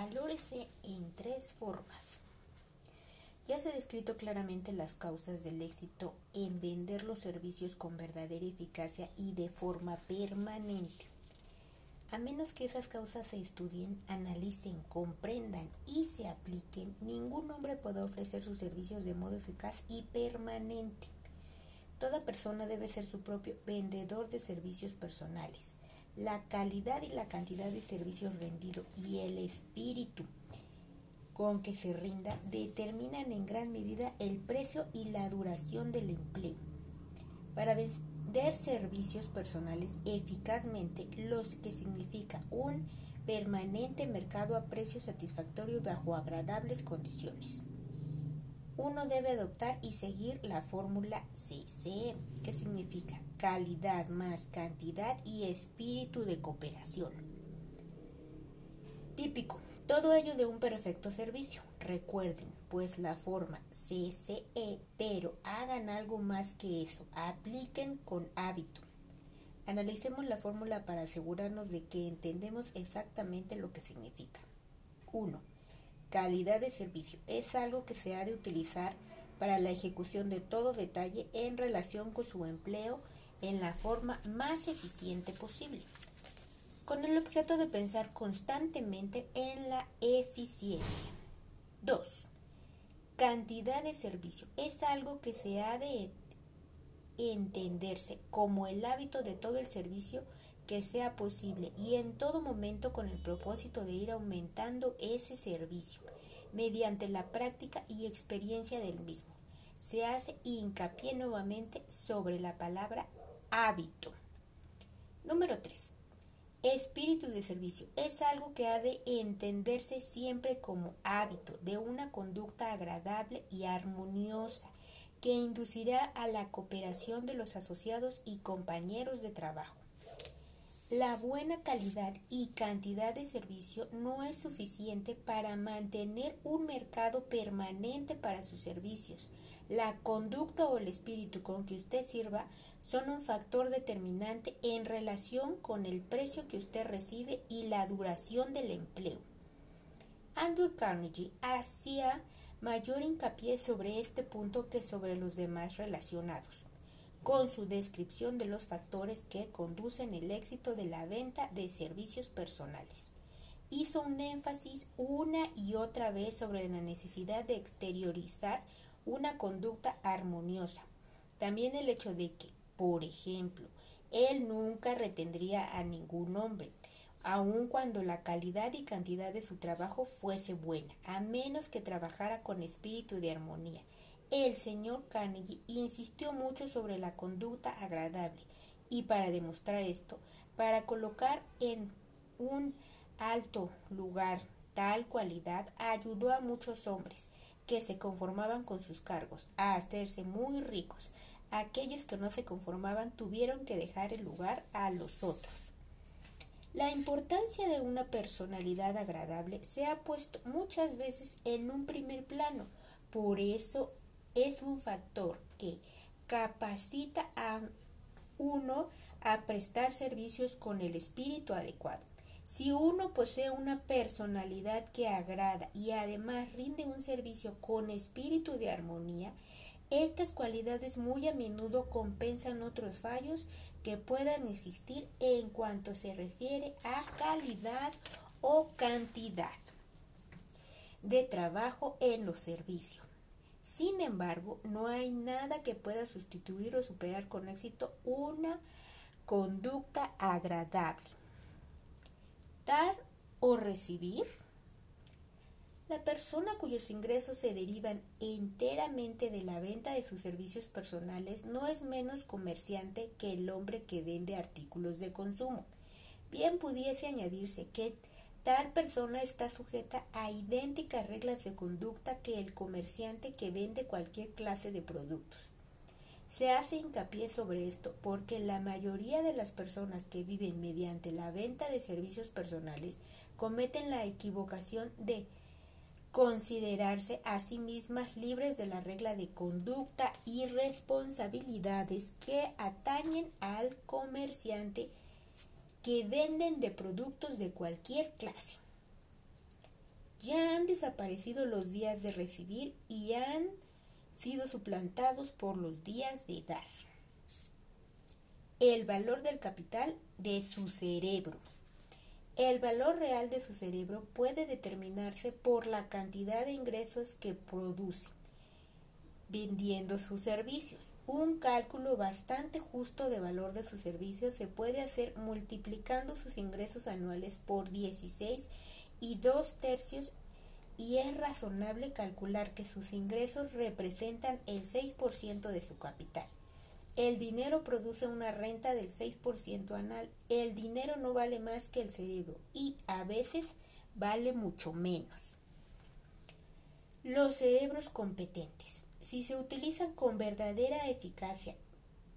valórese en tres formas. Ya se ha descrito claramente las causas del éxito en vender los servicios con verdadera eficacia y de forma permanente. A menos que esas causas se estudien, analicen, comprendan y se apliquen, ningún hombre puede ofrecer sus servicios de modo eficaz y permanente. Toda persona debe ser su propio vendedor de servicios personales. La calidad y la cantidad de servicios rendidos y el espíritu con que se rinda determinan en gran medida el precio y la duración del empleo. Para vender servicios personales eficazmente, lo que significa un permanente mercado a precio satisfactorio bajo agradables condiciones. Uno debe adoptar y seguir la fórmula CCE, que significa calidad más cantidad y espíritu de cooperación. Típico todo ello de un perfecto servicio. Recuerden, pues la forma CCE, pero hagan algo más que eso. Apliquen con hábito. Analicemos la fórmula para asegurarnos de que entendemos exactamente lo que significa. 1. Calidad de servicio. Es algo que se ha de utilizar para la ejecución de todo detalle en relación con su empleo en la forma más eficiente posible con el objeto de pensar constantemente en la eficiencia. 2. Cantidad de servicio. Es algo que se ha de entenderse como el hábito de todo el servicio que sea posible y en todo momento con el propósito de ir aumentando ese servicio mediante la práctica y experiencia del mismo. Se hace hincapié nuevamente sobre la palabra hábito. Número 3. Espíritu de servicio es algo que ha de entenderse siempre como hábito de una conducta agradable y armoniosa que inducirá a la cooperación de los asociados y compañeros de trabajo. La buena calidad y cantidad de servicio no es suficiente para mantener un mercado permanente para sus servicios. La conducta o el espíritu con que usted sirva son un factor determinante en relación con el precio que usted recibe y la duración del empleo. Andrew Carnegie hacía mayor hincapié sobre este punto que sobre los demás relacionados con su descripción de los factores que conducen el éxito de la venta de servicios personales. Hizo un énfasis una y otra vez sobre la necesidad de exteriorizar una conducta armoniosa. También el hecho de que, por ejemplo, él nunca retendría a ningún hombre, aun cuando la calidad y cantidad de su trabajo fuese buena, a menos que trabajara con espíritu de armonía el señor Carnegie insistió mucho sobre la conducta agradable y para demostrar esto, para colocar en un alto lugar tal cualidad, ayudó a muchos hombres que se conformaban con sus cargos a hacerse muy ricos. Aquellos que no se conformaban tuvieron que dejar el lugar a los otros. La importancia de una personalidad agradable se ha puesto muchas veces en un primer plano. Por eso es un factor que capacita a uno a prestar servicios con el espíritu adecuado. Si uno posee una personalidad que agrada y además rinde un servicio con espíritu de armonía, estas cualidades muy a menudo compensan otros fallos que puedan existir en cuanto se refiere a calidad o cantidad de trabajo en los servicios. Sin embargo, no hay nada que pueda sustituir o superar con éxito una conducta agradable. Dar o recibir. La persona cuyos ingresos se derivan enteramente de la venta de sus servicios personales no es menos comerciante que el hombre que vende artículos de consumo. Bien pudiese añadirse que Tal persona está sujeta a idénticas reglas de conducta que el comerciante que vende cualquier clase de productos. Se hace hincapié sobre esto porque la mayoría de las personas que viven mediante la venta de servicios personales cometen la equivocación de considerarse a sí mismas libres de la regla de conducta y responsabilidades que atañen al comerciante que venden de productos de cualquier clase. Ya han desaparecido los días de recibir y han sido suplantados por los días de dar. El valor del capital de su cerebro. El valor real de su cerebro puede determinarse por la cantidad de ingresos que produce vendiendo sus servicios. Un cálculo bastante justo de valor de sus servicios se puede hacer multiplicando sus ingresos anuales por 16 y 2 tercios y es razonable calcular que sus ingresos representan el 6% de su capital. El dinero produce una renta del 6% anual. El dinero no vale más que el cerebro y a veces vale mucho menos. Los cerebros competentes si se utilizan con verdadera eficacia,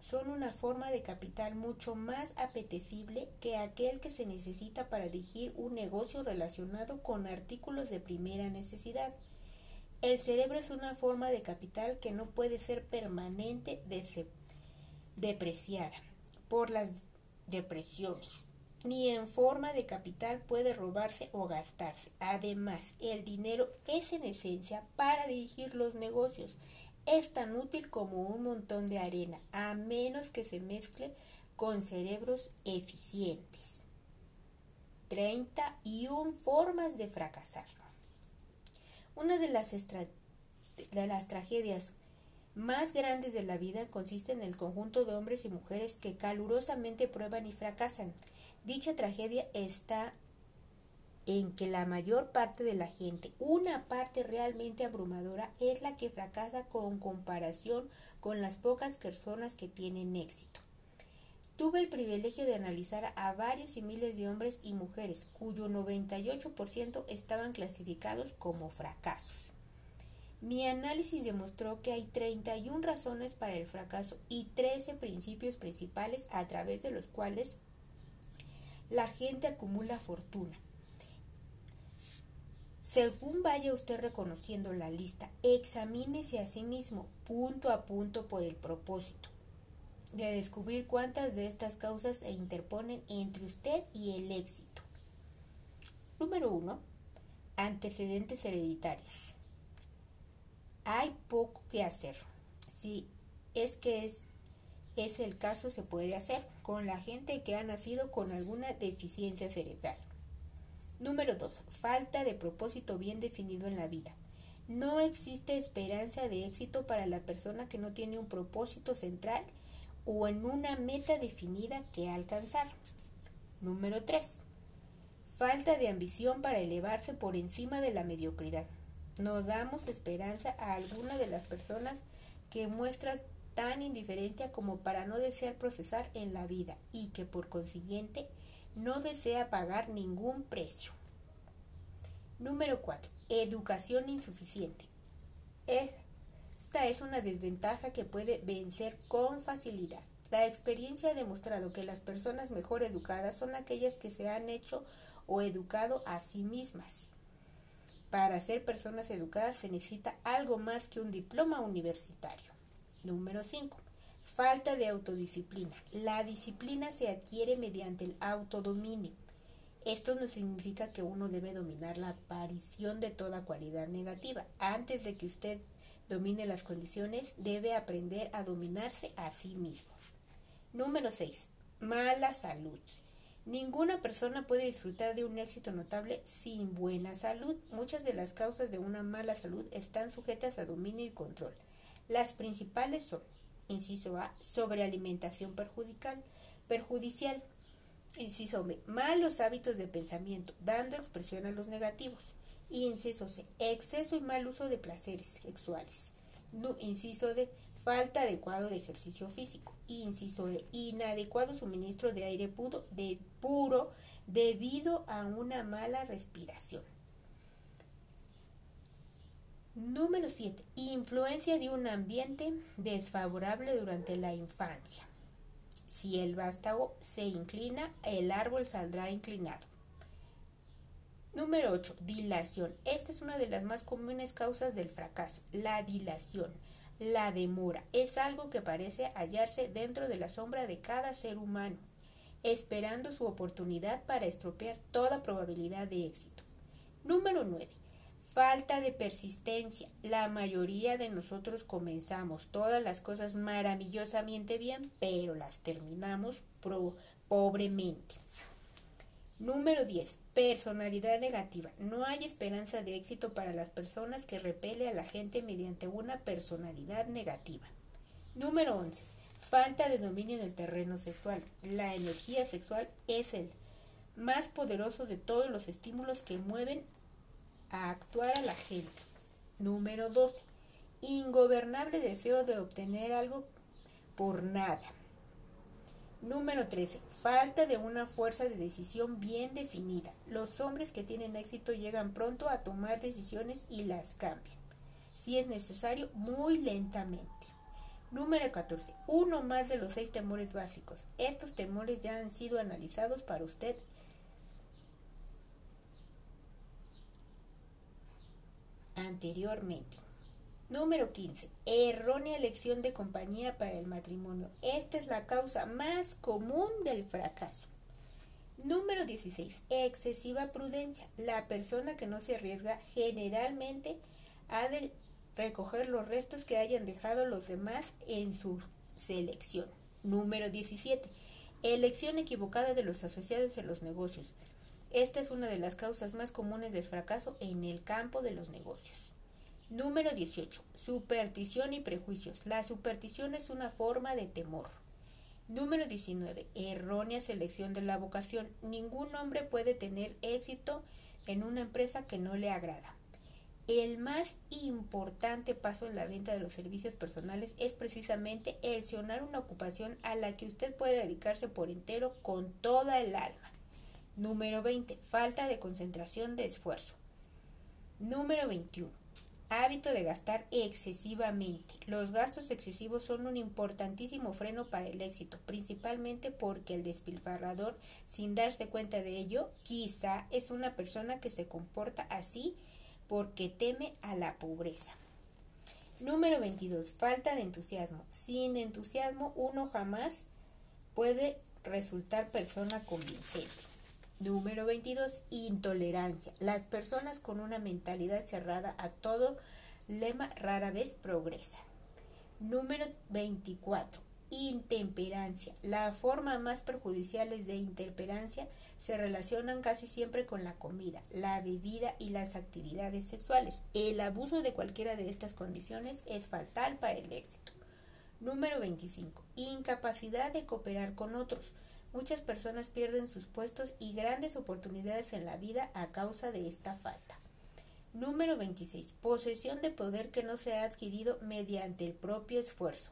son una forma de capital mucho más apetecible que aquel que se necesita para dirigir un negocio relacionado con artículos de primera necesidad. El cerebro es una forma de capital que no puede ser permanente depreciada por las depresiones, ni en forma de capital puede robarse o gastarse. Además, el dinero es en esencia para dirigir los negocios. Es tan útil como un montón de arena, a menos que se mezcle con cerebros eficientes. 31 formas de fracasar. Una de las, de las tragedias más grandes de la vida consiste en el conjunto de hombres y mujeres que calurosamente prueban y fracasan. Dicha tragedia está en que la mayor parte de la gente, una parte realmente abrumadora, es la que fracasa con comparación con las pocas personas que tienen éxito. Tuve el privilegio de analizar a varios y miles de hombres y mujeres cuyo 98% estaban clasificados como fracasos. Mi análisis demostró que hay 31 razones para el fracaso y 13 principios principales a través de los cuales la gente acumula fortuna. Según vaya usted reconociendo la lista, examínese a sí mismo punto a punto por el propósito de descubrir cuántas de estas causas se interponen entre usted y el éxito. Número 1. Antecedentes hereditarios hay poco que hacer. Si es que es, es el caso, se puede hacer con la gente que ha nacido con alguna deficiencia cerebral. Número 2. Falta de propósito bien definido en la vida. No existe esperanza de éxito para la persona que no tiene un propósito central o en una meta definida que alcanzar. Número 3. Falta de ambición para elevarse por encima de la mediocridad no damos esperanza a alguna de las personas que muestran tan indiferencia como para no desear procesar en la vida y que por consiguiente no desea pagar ningún precio. Número 4. Educación insuficiente. Esta es una desventaja que puede vencer con facilidad. La experiencia ha demostrado que las personas mejor educadas son aquellas que se han hecho o educado a sí mismas. Para ser personas educadas se necesita algo más que un diploma universitario. Número 5. Falta de autodisciplina. La disciplina se adquiere mediante el autodominio. Esto no significa que uno debe dominar la aparición de toda cualidad negativa. Antes de que usted domine las condiciones, debe aprender a dominarse a sí mismo. Número 6. Mala salud. Ninguna persona puede disfrutar de un éxito notable sin buena salud. Muchas de las causas de una mala salud están sujetas a dominio y control. Las principales son, inciso A, sobrealimentación perjudicial, perjudicial. Inciso B, malos hábitos de pensamiento, dando expresión a los negativos. Inciso C, exceso y mal uso de placeres sexuales. Inciso D, falta adecuado de ejercicio físico. Inciso de inadecuado suministro de aire puro, de puro debido a una mala respiración. Número 7. Influencia de un ambiente desfavorable durante la infancia. Si el vástago se inclina, el árbol saldrá inclinado. Número 8. Dilación. Esta es una de las más comunes causas del fracaso, la dilación. La demora es algo que parece hallarse dentro de la sombra de cada ser humano, esperando su oportunidad para estropear toda probabilidad de éxito. Número 9. Falta de persistencia. La mayoría de nosotros comenzamos todas las cosas maravillosamente bien, pero las terminamos pobremente. Número 10. Personalidad negativa. No hay esperanza de éxito para las personas que repele a la gente mediante una personalidad negativa. Número 11. Falta de dominio en el terreno sexual. La energía sexual es el más poderoso de todos los estímulos que mueven a actuar a la gente. Número 12. Ingobernable deseo de obtener algo por nada. Número 13. Falta de una fuerza de decisión bien definida. Los hombres que tienen éxito llegan pronto a tomar decisiones y las cambian. Si es necesario, muy lentamente. Número 14. Uno más de los seis temores básicos. Estos temores ya han sido analizados para usted anteriormente. Número 15. Errónea elección de compañía para el matrimonio. Esta es la causa más común del fracaso. Número 16. Excesiva prudencia. La persona que no se arriesga generalmente ha de recoger los restos que hayan dejado los demás en su selección. Número 17. Elección equivocada de los asociados en los negocios. Esta es una de las causas más comunes del fracaso en el campo de los negocios. Número 18. Superstición y prejuicios. La superstición es una forma de temor. Número 19. Errónea selección de la vocación. Ningún hombre puede tener éxito en una empresa que no le agrada. El más importante paso en la venta de los servicios personales es precisamente el una ocupación a la que usted puede dedicarse por entero con toda el alma. Número 20. Falta de concentración de esfuerzo. Número 21. Hábito de gastar excesivamente. Los gastos excesivos son un importantísimo freno para el éxito, principalmente porque el despilfarrador, sin darse cuenta de ello, quizá es una persona que se comporta así porque teme a la pobreza. Número 22. Falta de entusiasmo. Sin entusiasmo uno jamás puede resultar persona convincente. Número 22. Intolerancia. Las personas con una mentalidad cerrada a todo lema rara vez progresan. Número 24. Intemperancia. La forma más perjudiciales de intemperancia se relacionan casi siempre con la comida, la bebida y las actividades sexuales. El abuso de cualquiera de estas condiciones es fatal para el éxito. Número 25. Incapacidad de cooperar con otros. Muchas personas pierden sus puestos y grandes oportunidades en la vida a causa de esta falta. Número 26. Posesión de poder que no se ha adquirido mediante el propio esfuerzo.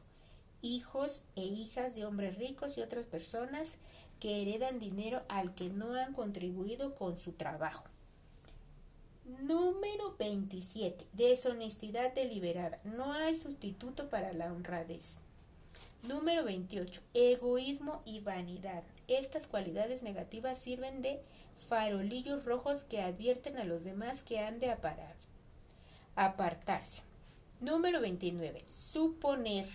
Hijos e hijas de hombres ricos y otras personas que heredan dinero al que no han contribuido con su trabajo. Número 27. Deshonestidad deliberada. No hay sustituto para la honradez. Número 28. Egoísmo y vanidad. Estas cualidades negativas sirven de farolillos rojos que advierten a los demás que han de aparar, apartarse. Número 29. Suponer.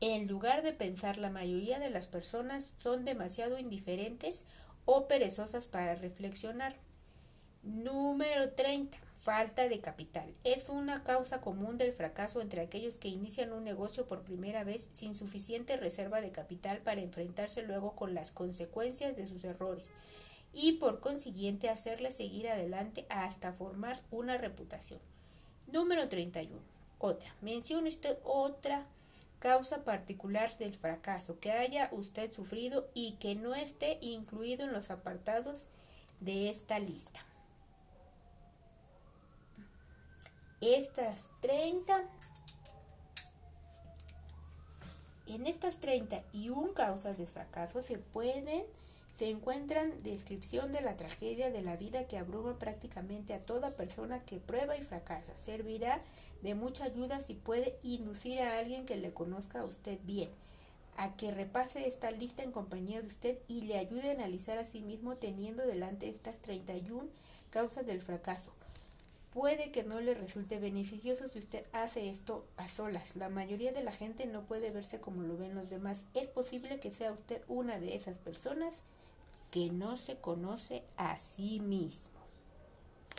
En lugar de pensar, la mayoría de las personas son demasiado indiferentes o perezosas para reflexionar. Número 30. Falta de capital. Es una causa común del fracaso entre aquellos que inician un negocio por primera vez sin suficiente reserva de capital para enfrentarse luego con las consecuencias de sus errores y por consiguiente hacerle seguir adelante hasta formar una reputación. Número 31. Otra. Mencione usted otra causa particular del fracaso que haya usted sufrido y que no esté incluido en los apartados de esta lista. Estas 30, en estas 31 causas de fracaso se pueden, se encuentran descripción de la tragedia de la vida que abruma prácticamente a toda persona que prueba y fracasa. Servirá de mucha ayuda si puede inducir a alguien que le conozca a usted bien a que repase esta lista en compañía de usted y le ayude a analizar a sí mismo teniendo delante estas 31 causas del fracaso. Puede que no le resulte beneficioso si usted hace esto a solas. La mayoría de la gente no puede verse como lo ven los demás. Es posible que sea usted una de esas personas que no se conoce a sí mismo.